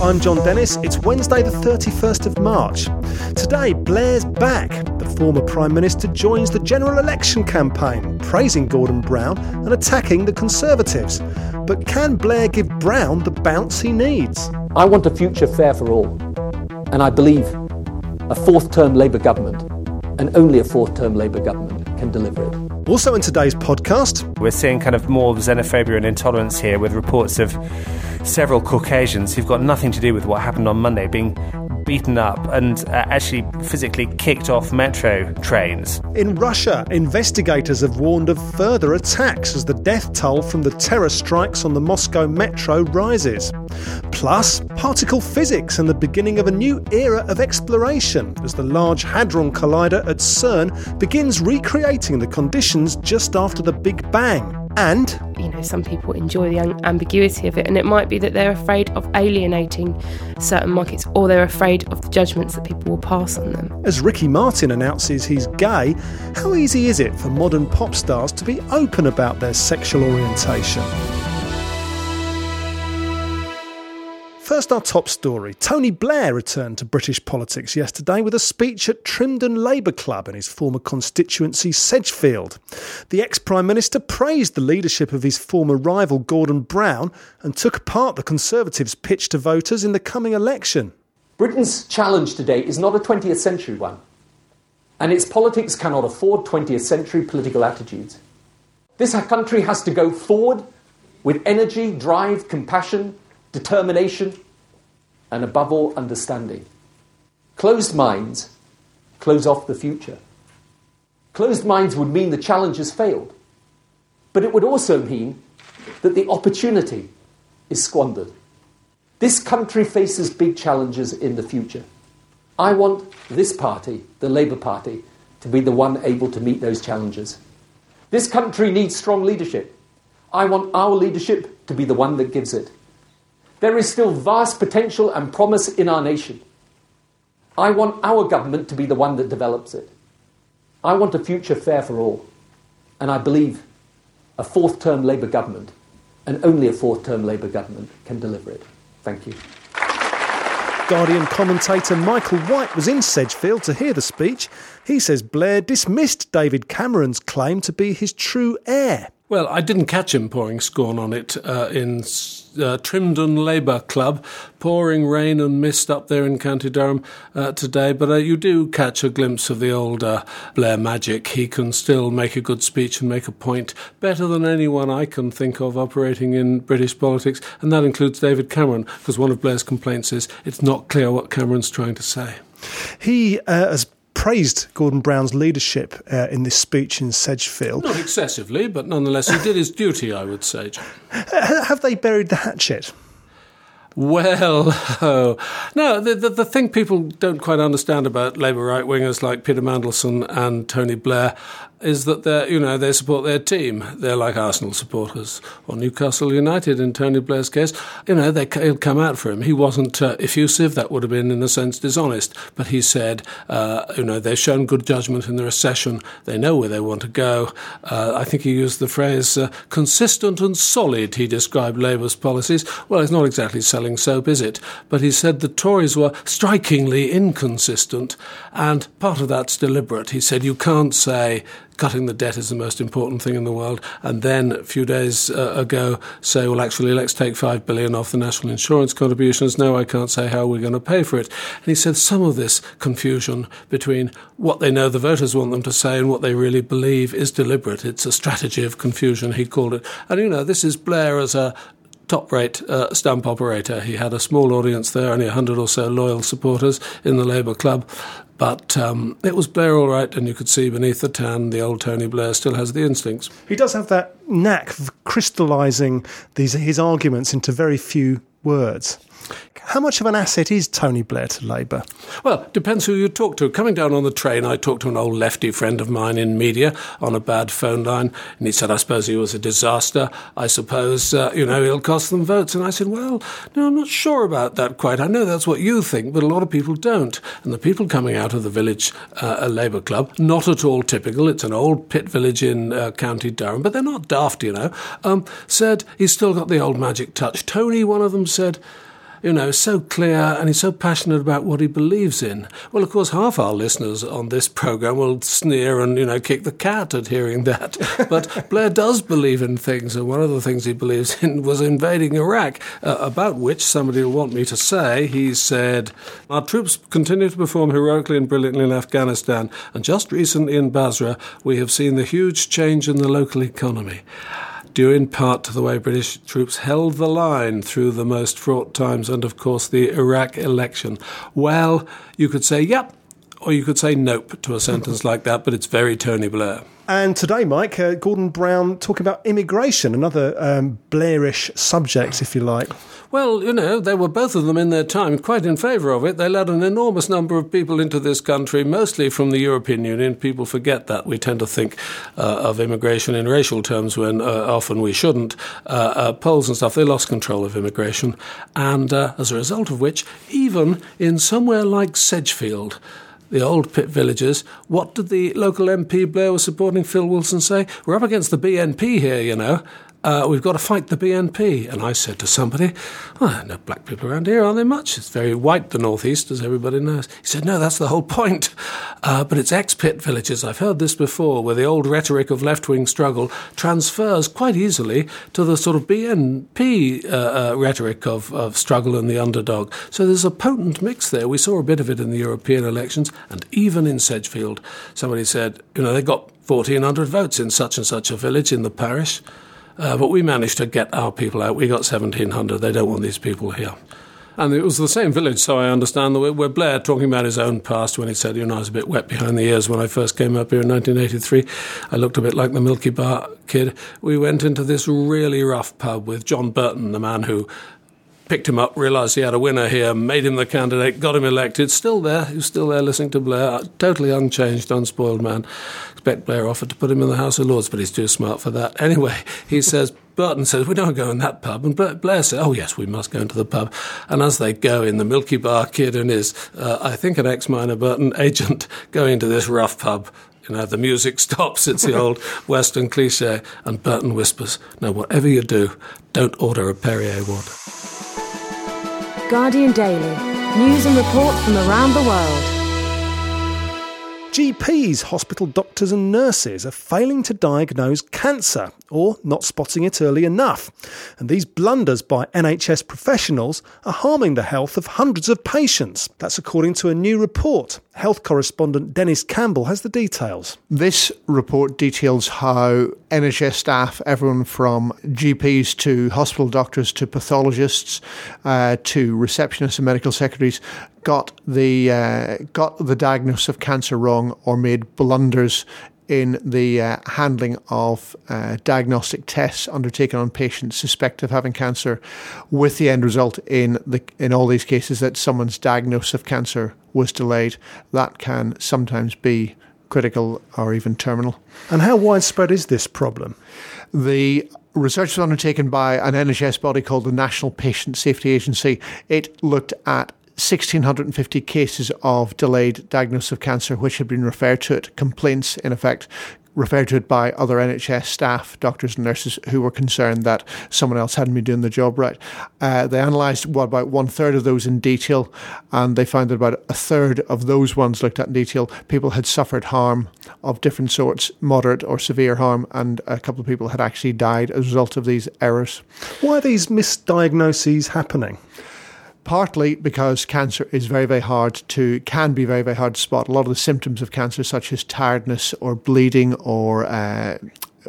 I'm John Dennis. It's Wednesday, the 31st of March. Today, Blair's back. The former Prime Minister joins the general election campaign, praising Gordon Brown and attacking the Conservatives. But can Blair give Brown the bounce he needs? I want a future fair for all. And I believe a fourth term Labour government, and only a fourth term Labour government, can deliver it. Also, in today's podcast, we're seeing kind of more xenophobia and intolerance here with reports of several Caucasians who've got nothing to do with what happened on Monday being beaten up and uh, actually physically kicked off metro trains. In Russia, investigators have warned of further attacks as the death toll from the terror strikes on the Moscow metro rises. Plus, particle physics and the beginning of a new era of exploration as the Large Hadron Collider at CERN begins recreating the conditions just after the Big Bang. And you know, some people enjoy the ambiguity of it, and it might be that they're afraid of alienating certain markets or they're afraid of the judgments that people will pass on them. As Ricky Martin announces he's gay, how easy is it for modern pop stars to be open about their sexual orientation? First, our top story. Tony Blair returned to British politics yesterday with a speech at Trimdon Labour Club in his former constituency, Sedgefield. The ex Prime Minister praised the leadership of his former rival, Gordon Brown, and took apart the Conservatives' pitch to voters in the coming election. Britain's challenge today is not a 20th century one, and its politics cannot afford 20th century political attitudes. This country has to go forward with energy, drive, compassion determination, and above all, understanding. Closed minds close off the future. Closed minds would mean the challenge has failed, but it would also mean that the opportunity is squandered. This country faces big challenges in the future. I want this party, the Labour Party, to be the one able to meet those challenges. This country needs strong leadership. I want our leadership to be the one that gives it. There is still vast potential and promise in our nation. I want our government to be the one that develops it. I want a future fair for all. And I believe a fourth term Labour government, and only a fourth term Labour government, can deliver it. Thank you. Guardian commentator Michael White was in Sedgefield to hear the speech. He says Blair dismissed David Cameron's claim to be his true heir. Well, I didn't catch him pouring scorn on it uh, in uh, Trimdon Labour Club, pouring rain and mist up there in County Durham uh, today, but uh, you do catch a glimpse of the old uh, Blair magic. He can still make a good speech and make a point better than anyone I can think of operating in British politics, and that includes David Cameron, because one of Blair's complaints is it's not clear what Cameron's trying to say. He uh, praised Gordon Brown's leadership uh, in this speech in Sedgefield. Not excessively, but nonetheless, he did his duty, I would say. Have they buried the hatchet? Well, oh. no, the, the, the thing people don't quite understand about Labour right wingers like Peter Mandelson and Tony Blair is that they you know they support their team. They're like Arsenal supporters or Newcastle United in Tony Blair's case. You know they will come out for him. He wasn't uh, effusive. That would have been in a sense dishonest. But he said uh, you know they've shown good judgment in the recession. They know where they want to go. Uh, I think he used the phrase uh, consistent and solid. He described Labour's policies. Well, it's not exactly selling soap, is it? But he said the Tories were strikingly inconsistent, and part of that's deliberate. He said you can't say cutting the debt is the most important thing in the world, and then a few days uh, ago say, well, actually, let's take five billion off the national insurance contributions. No, I can't say how we're going to pay for it. And he said some of this confusion between what they know the voters want them to say and what they really believe is deliberate. It's a strategy of confusion, he called it. And you know, this is Blair as a top rate uh, operator. He had a small audience there, only 100 or so loyal supporters in the Labour Club. But um, it was Blair all right, and you could see beneath the tan the old Tony Blair still has the instincts. He does have that knack of crystallising these his arguments into very few words. How much of an asset is Tony Blair to Labour? Well, depends who you talk to. Coming down on the train, I talked to an old lefty friend of mine in media on a bad phone line, and he said, I suppose he was a disaster. I suppose, uh, you know, he'll cost them votes. And I said, well, no, I'm not sure about that quite. I know that's what you think, but a lot of people don't. And the people coming out of the village uh, Labour Club, not at all typical, it's an old pit village in uh, County Durham, but they're not daft, you know, um, said he's still got the old magic touch. Tony, one of them said, you know, so clear and he's so passionate about what he believes in. Well, of course, half our listeners on this program will sneer and, you know, kick the cat at hearing that. but Blair does believe in things, and one of the things he believes in was invading Iraq, uh, about which somebody will want me to say, he said, Our troops continue to perform heroically and brilliantly in Afghanistan, and just recently in Basra, we have seen the huge change in the local economy due in part to the way British troops held the line through the most fraught times and, of course, the Iraq election. Well, you could say, yep, or you could say nope to a sentence like that, but it's very Tony Blair. And today, Mike, uh, Gordon Brown talking about immigration, another um, Blairish subject, if you like. Well, you know, they were both of them in their time quite in favour of it. They let an enormous number of people into this country, mostly from the European Union. People forget that. We tend to think uh, of immigration in racial terms when uh, often we shouldn't. Uh, uh Poles and stuff, they lost control of immigration. And uh, as a result of which, even in somewhere like Sedgefield, the old pit villagers. what did the local MP Blair was supporting Phil Wilson say? We're up against the BNP here, you know uh, we've got to fight the BNP. And I said to somebody, oh, no black people around here, are there much? It's very white, the Northeast, as everybody knows. He said, no, that's the whole point. Uh, but it's ex-pit villages. I've heard this before, where the old rhetoric of left-wing struggle transfers quite easily to the sort of BNP uh, uh, rhetoric of, of struggle and the underdog. So there's a potent mix there. We saw a bit of it in the European elections, and even in Sedgefield. Somebody said, you know, they got 1,400 votes in such and such a village in the parish. Uh, but we managed to get our people out. We got 1,700. They don't want these people here. And it was the same village, so I understand, where Blair talking about his own past when he said, you know, I was a bit wet behind the ears when I first came up here in 1983. I looked a bit like the Milky Bar kid. We went into this really rough pub with John Burton, the man who picked him up, realised he had a winner here, made him the candidate, got him elected. Still there, he's still there listening to Blair, totally unchanged, unspoiled man expect Blair offered to put him in the House of Lords, but he's too smart for that. Anyway, he says, Burton says, We don't go in that pub. And Blair says, Oh, yes, we must go into the pub. And as they go in, the Milky Bar kid and his, uh, I think, an ex miner Burton agent going into this rough pub. You know, the music stops. It's the old Western cliche. And Burton whispers, No, whatever you do, don't order a Perrier water. Guardian Daily. News and reports from around the world. GPs, hospital doctors, and nurses are failing to diagnose cancer or not spotting it early enough. And these blunders by NHS professionals are harming the health of hundreds of patients. That's according to a new report. Health correspondent Dennis Campbell has the details. This report details how NHS staff, everyone from GPs to hospital doctors to pathologists uh, to receptionists and medical secretaries, got the uh, got the diagnosis of cancer wrong or made blunders in the uh, handling of uh, diagnostic tests undertaken on patients suspected of having cancer, with the end result in the in all these cases that someone's diagnosis of cancer was delayed. That can sometimes be critical or even terminal. And how widespread is this problem? The research was undertaken by an NHS body called the National Patient Safety Agency. It looked at 1,650 cases of delayed diagnosis of cancer, which had been referred to it, complaints in effect referred to it by other NHS staff, doctors and nurses who were concerned that someone else hadn't been doing the job right. Uh, they analysed what about one third of those in detail, and they found that about a third of those ones looked at in detail, people had suffered harm of different sorts, moderate or severe harm, and a couple of people had actually died as a result of these errors. Why are these misdiagnoses happening? Partly because cancer is very, very hard to, can be very, very hard to spot. A lot of the symptoms of cancer, such as tiredness or bleeding or uh,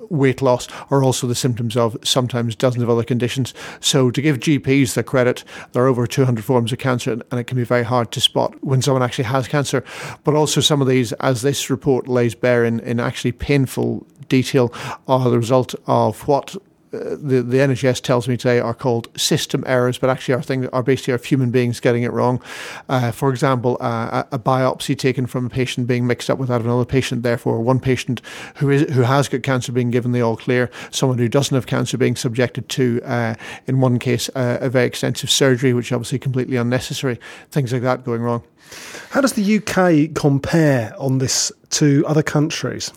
weight loss are also the symptoms of sometimes dozens of other conditions. So to give GPs the credit, there are over 200 forms of cancer and it can be very hard to spot when someone actually has cancer. But also some of these, as this report lays bare in, in actually painful detail, are the result of what the, the NHS tells me today are called system errors, but actually are things are basically of human beings getting it wrong. Uh, for example, uh, a, a, biopsy taken from a patient being mixed up with that of another patient. Therefore, one patient who is who has got cancer being given the all clear, someone who doesn't have cancer being subjected to, uh, in one case, a very extensive surgery, which obviously completely unnecessary. Things like that going wrong. How does the UK compare on this to other countries?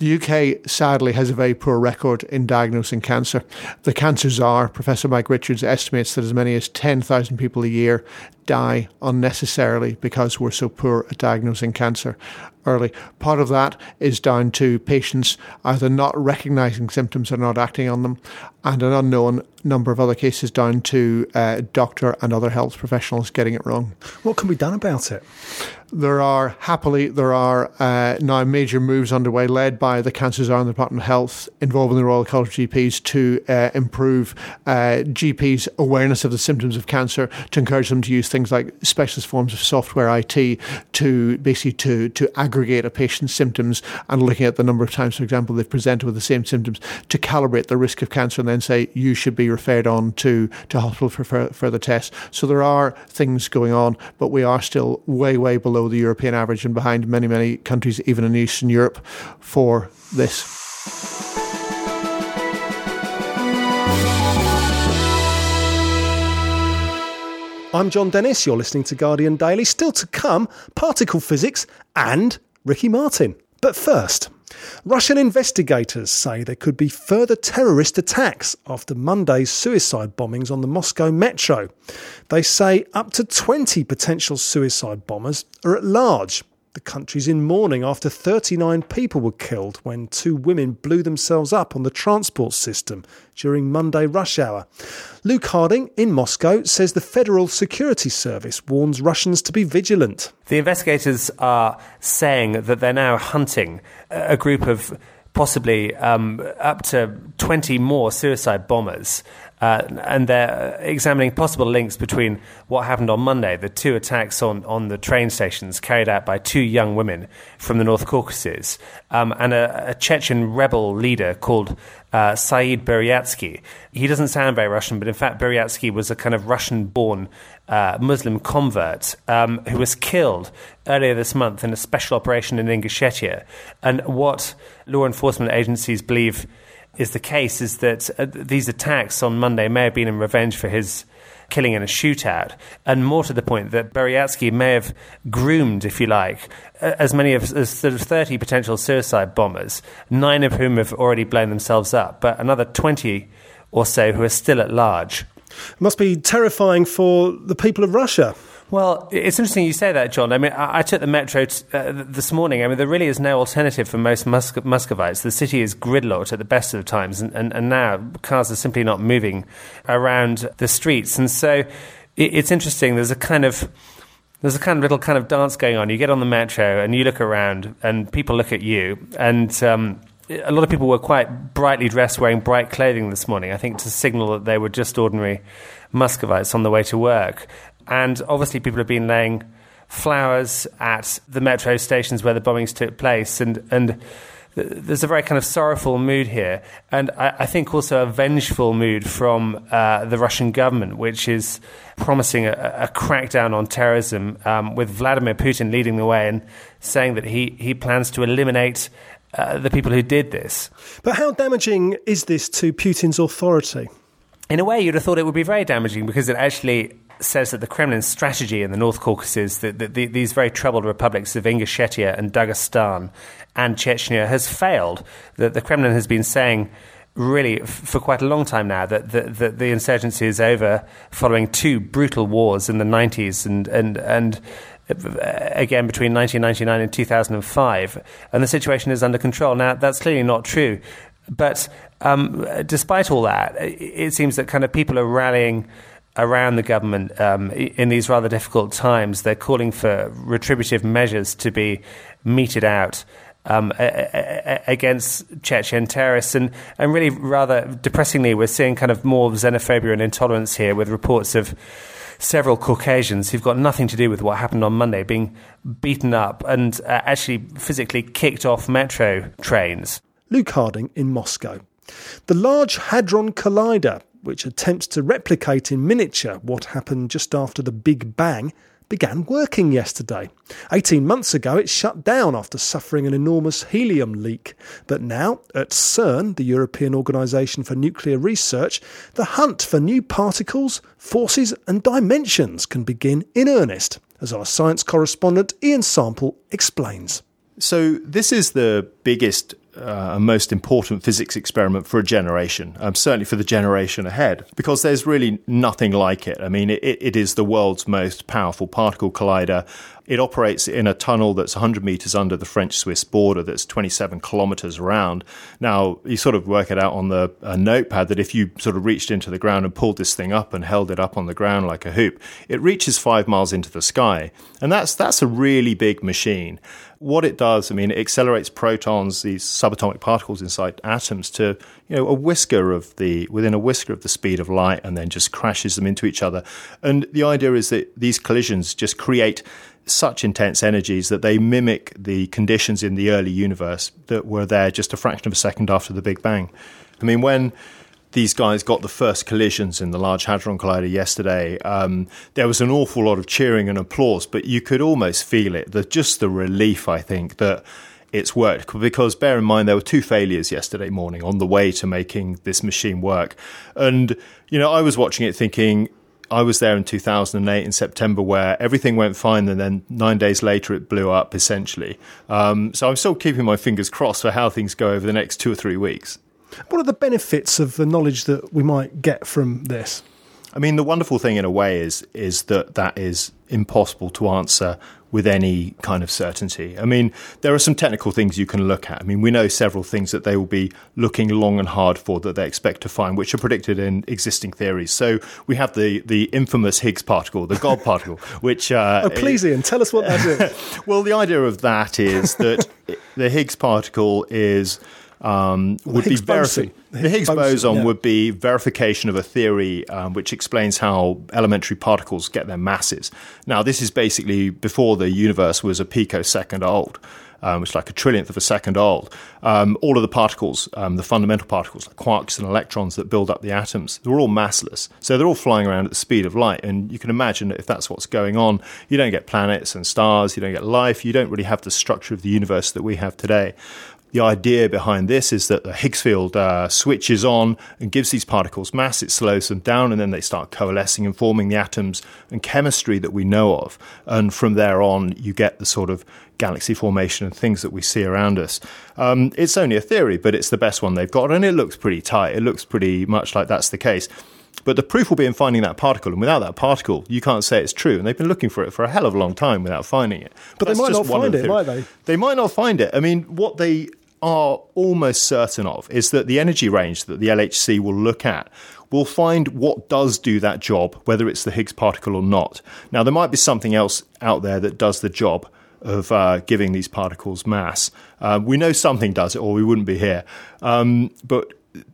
The UK sadly has a very poor record in diagnosing cancer. The cancer czar, Professor Mike Richards, estimates that as many as 10,000 people a year die unnecessarily because we're so poor at diagnosing cancer early. Part of that is down to patients either not recognizing symptoms or not acting on them, and an unknown number of other cases down to uh, doctor and other health professionals getting it wrong. What can be done about it? There are happily there are uh, now major moves underway led by the Cancer Czar and the Department of Health involving the Royal College of GPs to uh, improve uh, GPs' awareness of the symptoms of cancer, to encourage them to use things like specialist forms of software IT to basically to to aggregate a patient's symptoms and looking at the number of times, for example, they've presented with the same symptoms to calibrate the risk of cancer and then say you should be referred on to to hospital for further tests. So there are things going on, but we are still way way below below the European average and behind many, many countries, even in Eastern Europe, for this. I'm John Dennis. You're listening to Guardian Daily. Still to come, particle physics and Ricky Martin. But first, Russian investigators say there could be further terrorist attacks after Monday's suicide bombings on the Moscow metro. They say up to 20 potential suicide bombers are at large. The country's in mourning after 39 people were killed when two women blew themselves up on the transport system during Monday rush hour. Luke Harding in Moscow says the Federal Security Service warns Russians to be vigilant. The investigators are saying that they're now hunting a group of possibly um, up to 20 more suicide bombers uh, and they're examining possible links between what happened on Monday, the two attacks on, on the train stations carried out by two young women from the North Caucasus, um, and a, a, Chechen rebel leader called uh, Said Buryatsky. He doesn't sound very Russian, but in fact, Buryatsky was a kind of Russian born uh, Muslim convert um, who was killed earlier this month in a special operation in Ingushetia. And what law enforcement agencies believe is the case is that uh, these attacks on Monday may have been in revenge for his killing in a shootout, and more to the point that Buryatsky may have groomed, if you like, as many as sort of 30 potential suicide bombers, nine of whom have already blown themselves up, but another 20 or so who are still at large. It must be terrifying for the people of Russia. Well, it's interesting you say that, John. I mean, I, I took the metro t- uh, this morning. I mean, there really is no alternative for most Mus- Muscovites. The city is gridlocked at the best of times, and, and, and now cars are simply not moving around the streets. And so it, it's interesting. There's a kind of there's a kind of little kind of dance going on. You get on the metro and you look around, and people look at you, and um, a lot of people were quite brightly dressed, wearing bright clothing this morning. I think to signal that they were just ordinary Muscovites on the way to work. And obviously, people have been laying flowers at the metro stations where the bombings took place. And, and there's a very kind of sorrowful mood here. And I, I think also a vengeful mood from uh, the Russian government, which is promising a, a crackdown on terrorism, um, with Vladimir Putin leading the way and saying that he, he plans to eliminate. Uh, the people who did this. But how damaging is this to Putin's authority? In a way, you'd have thought it would be very damaging because it actually says that the Kremlin's strategy in the North Caucasus, that the, the, these very troubled republics of Ingushetia and Dagestan and Chechnya, has failed. That the Kremlin has been saying really for quite a long time now that the, the, the, insurgency is over following two brutal wars in the 90s and, and, and again between 1999 and 2005, and the situation is under control. Now, that's clearly not true. But um, despite all that, it seems that kind of people are rallying around the government um, in these rather difficult times. They're calling for retributive measures to be meted out. Um, a- a- against Chechen terrorists. And, and really, rather depressingly, we're seeing kind of more xenophobia and intolerance here with reports of several Caucasians who've got nothing to do with what happened on Monday being beaten up and uh, actually physically kicked off metro trains. Luke Harding in Moscow. The Large Hadron Collider which attempts to replicate in miniature what happened just after the Big Bang, began working yesterday. 18 months ago, it shut down after suffering an enormous helium leak. But now, at CERN, the European Organisation for Nuclear Research, the hunt for new particles, forces, and dimensions can begin in earnest, as our science correspondent Ian Sample explains. So, this is the biggest uh, most important physics experiment for a generation, um, certainly for the generation ahead, because there's really nothing like it. I mean, it, it is the world's most powerful particle collider. It operates in a tunnel that's 100 meters under the French Swiss border, that's 27 kilometers around. Now, you sort of work it out on the uh, notepad that if you sort of reached into the ground and pulled this thing up and held it up on the ground like a hoop, it reaches five miles into the sky. And that's, that's a really big machine what it does, I mean, it accelerates protons, these subatomic particles inside atoms, to you know a whisker of the within a whisker of the speed of light, and then just crashes them into each other. And the idea is that these collisions just create such intense energies that they mimic the conditions in the early universe that were there just a fraction of a second after the Big Bang. I mean, when these guys got the first collisions in the Large Hadron Collider yesterday, um, there was an awful lot of cheering and applause, but you could almost feel it. The, just the relief, I think, that it's worked. Because bear in mind, there were two failures yesterday morning on the way to making this machine work. And, you know, I was watching it thinking, I was there in 2008 in September where everything went fine, and then nine days later it blew up essentially. Um, so I'm still keeping my fingers crossed for how things go over the next two or three weeks. What are the benefits of the knowledge that we might get from this? I mean, the wonderful thing in a way is is that that is impossible to answer with any kind of certainty. I mean, there are some technical things you can look at. I mean, we know several things that they will be looking long and hard for that they expect to find, which are predicted in existing theories. So we have the the infamous Higgs particle, the God particle, which. Uh, oh, please, Ian, tell us what that is. well, the idea of that is that the Higgs particle is um, would be verification. The Higgs boson, boson yeah. would be verification of a theory um, which explains how elementary particles get their masses. Now, this is basically before the universe was a picosecond old. Um, which is like a trillionth of a second old. Um, all of the particles, um, the fundamental particles, like quarks and electrons that build up the atoms, they're all massless. So they're all flying around at the speed of light. And you can imagine that if that's what's going on, you don't get planets and stars, you don't get life, you don't really have the structure of the universe that we have today the idea behind this is that the Higgs field uh, switches on and gives these particles mass, it slows them down, and then they start coalescing and forming the atoms and chemistry that we know of. And from there on, you get the sort of galaxy formation and things that we see around us. Um, it's only a theory, but it's the best one they've got, and it looks pretty tight. It looks pretty much like that's the case. But the proof will be in finding that particle, and without that particle, you can't say it's true. And they've been looking for it for a hell of a long time without finding it. But That's they might not find it, might they? They might not find it. I mean, what they are almost certain of is that the energy range that the LHC will look at will find what does do that job, whether it's the Higgs particle or not. Now, there might be something else out there that does the job of uh, giving these particles mass. Uh, we know something does it, or we wouldn't be here. Um, but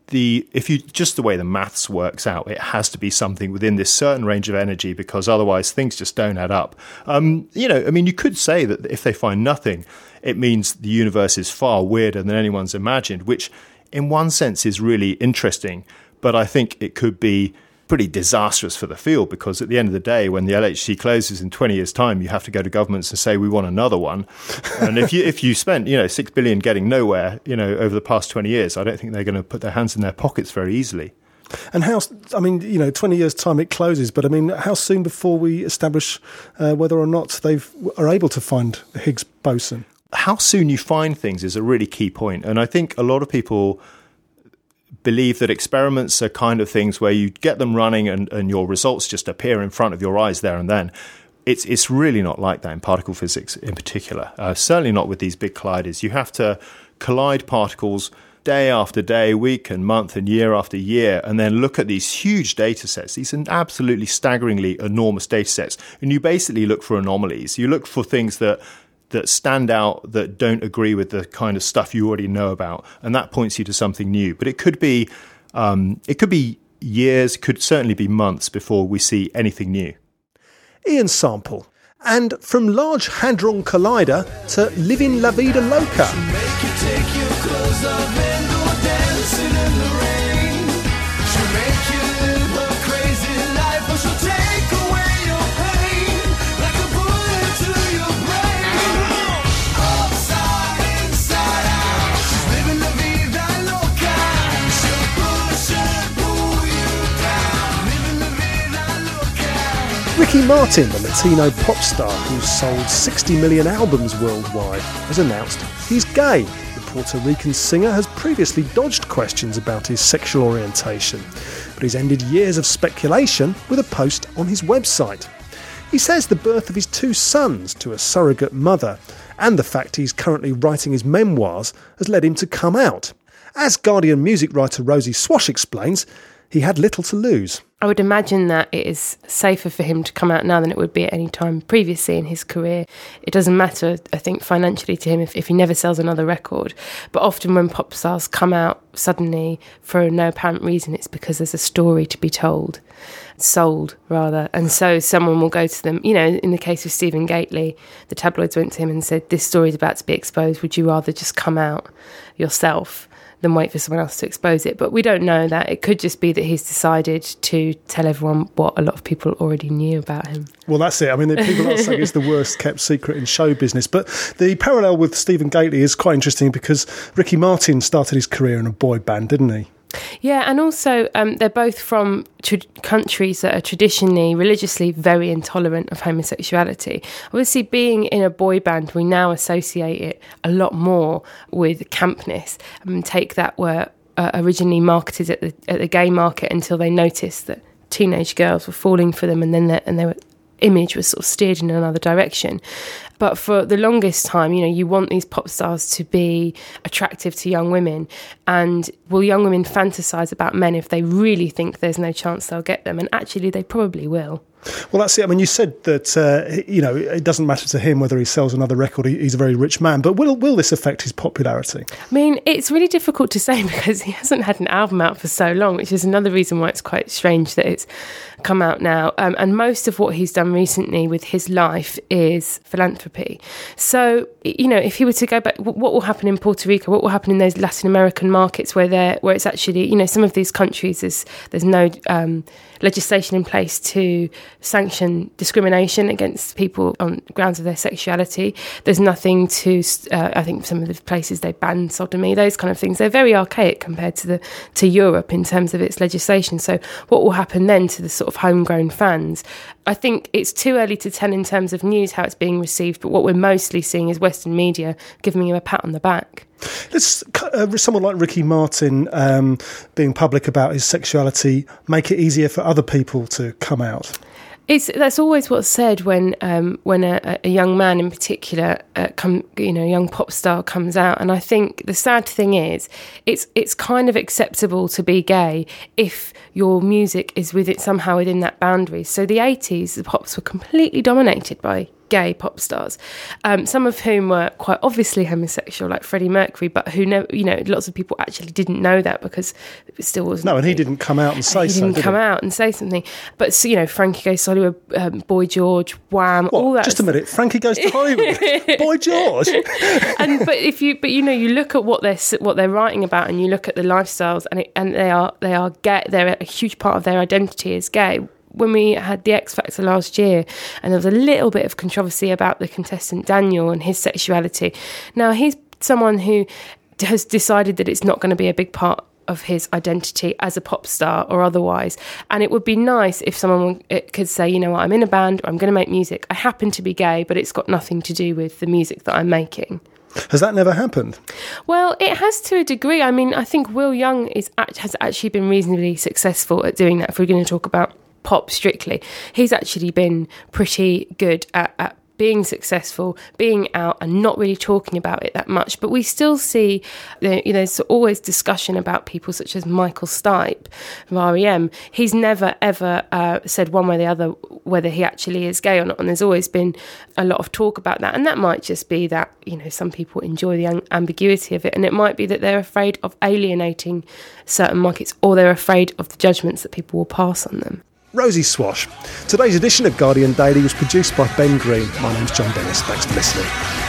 the if you just the way the maths works out, it has to be something within this certain range of energy because otherwise things just don't add up. Um, you know, I mean, you could say that if they find nothing, it means the universe is far weirder than anyone's imagined, which in one sense is really interesting. But I think it could be pretty disastrous for the field because at the end of the day, when the LHC closes in 20 years' time, you have to go to governments and say we want another one. and if you if you spent you know six billion getting nowhere, you know over the past 20 years, I don't think they're going to put their hands in their pockets very easily. And how? I mean, you know, 20 years' time it closes, but I mean, how soon before we establish uh, whether or not they are able to find the Higgs boson? How soon you find things is a really key point. and I think a lot of people believe that experiments are kind of things where you get them running and, and your results just appear in front of your eyes there and then. It's, it's really not like that in particle physics in particular. Uh, certainly not with these big colliders. You have to collide particles day after day, week and month and year after year, and then look at these huge data sets. These absolutely staggeringly enormous data sets. And you basically look for anomalies. You look for things that that stand out that don't agree with the kind of stuff you already know about, and that points you to something new. But it could be um, it could be years, could certainly be months before we see anything new. Ian Sample. And from Large Hadron Collider to Living La Vida Loca. Ricky Martin, the Latino pop star who's sold 60 million albums worldwide, has announced he's gay. The Puerto Rican singer has previously dodged questions about his sexual orientation, but he's ended years of speculation with a post on his website. He says the birth of his two sons to a surrogate mother and the fact he's currently writing his memoirs has led him to come out. As Guardian music writer Rosie Swash explains, he had little to lose. I would imagine that it is safer for him to come out now than it would be at any time previously in his career. It doesn't matter, I think, financially to him if, if he never sells another record. But often when pop stars come out suddenly for no apparent reason, it's because there's a story to be told, sold rather. And so someone will go to them. You know, in the case of Stephen Gately, the tabloids went to him and said, This story is about to be exposed. Would you rather just come out yourself? Than wait for someone else to expose it. But we don't know that. It could just be that he's decided to tell everyone what a lot of people already knew about him. Well, that's it. I mean, people are saying it's the worst kept secret in show business. But the parallel with Stephen Gately is quite interesting because Ricky Martin started his career in a boy band, didn't he? Yeah, and also um, they're both from countries that are traditionally, religiously very intolerant of homosexuality. Obviously, being in a boy band, we now associate it a lot more with campness. And Take That were uh, originally marketed at the at the gay market until they noticed that teenage girls were falling for them, and then and they were image was sort of steered in another direction. But for the longest time, you know, you want these pop stars to be attractive to young women. And will young women fantasize about men if they really think there's no chance they'll get them? And actually, they probably will. Well, that's it. I mean, you said that uh, you know it doesn't matter to him whether he sells another record. He's a very rich man, but will will this affect his popularity? I mean, it's really difficult to say because he hasn't had an album out for so long, which is another reason why it's quite strange that it's come out now. Um, and most of what he's done recently with his life is philanthropy. So, you know, if he were to go back, what will happen in Puerto Rico? What will happen in those Latin American markets where they where it's actually, you know, some of these countries there's there's no um, legislation in place to sanction discrimination against people on grounds of their sexuality. There's nothing to, uh, I think, some of the places they ban sodomy, those kind of things. They're very archaic compared to the to Europe in terms of its legislation. So, what will happen then to the sort of homegrown fans? I think it's too early to tell in terms of news how it's being received. But what we're mostly seeing is Western media giving him a pat on the back. Let's uh, someone like Ricky Martin um, being public about his sexuality make it easier for other people to come out. It's that's always what's said when um, when a, a, young man in particular, uh, come you know, young pop star comes out, and I think the sad thing is, it's it's kind of acceptable to be gay if your music is with it somehow within that boundary. So the eighties, the pops were completely dominated by gay pop stars, um, some of whom were quite obviously homosexual, like Freddie Mercury, but who know, you know, lots of people actually didn't know that because it still wasn't. No, and he didn't come out and say. He didn't come out and say something. But so, you know, Frankie Goes to Hollywood, um, Boy George, Wham, what? all that. Just a minute, Frankie Goes to Hollywood, Boy George. and but if you, but you know, you look at what they're what they're writing about, and you look at the lifestyles, and it, and they are they are gay. They're a huge part of their identity is gay when we had the X Factor last year, and there was a little bit of controversy about the contestant Danyl and his sexuality. Now, he's someone who has decided that it's not going to be a big part of his identity as a pop star or otherwise. And it would be nice if someone eh, could say, you know what, I'm in a band, I'm going to make music. I happen to be gay, but it's got nothing to do with the music that I'm making. Has that never happened? Well, it has to a degree. I mean, I think Will Young is has actually been reasonably successful at doing that. If we're going to talk about pop strictly. He's actually been pretty good at, at being successful, being out and not really talking about it that much. But we still see, you know, there's always discussion about people such as Michael Stipe of REM. He's never ever uh, said one way or the other whether he actually is gay or not. And there's always been a lot of talk about that. And that might just be that, you know, some people enjoy the ambiguity of it. And it might be that they're afraid of alienating certain markets or they're afraid of the judgments that people will pass on them. Rosie Swash. Today's edition of Guardian Daily was produced by Ben Green. My name's John Dennis. Thanks for listening.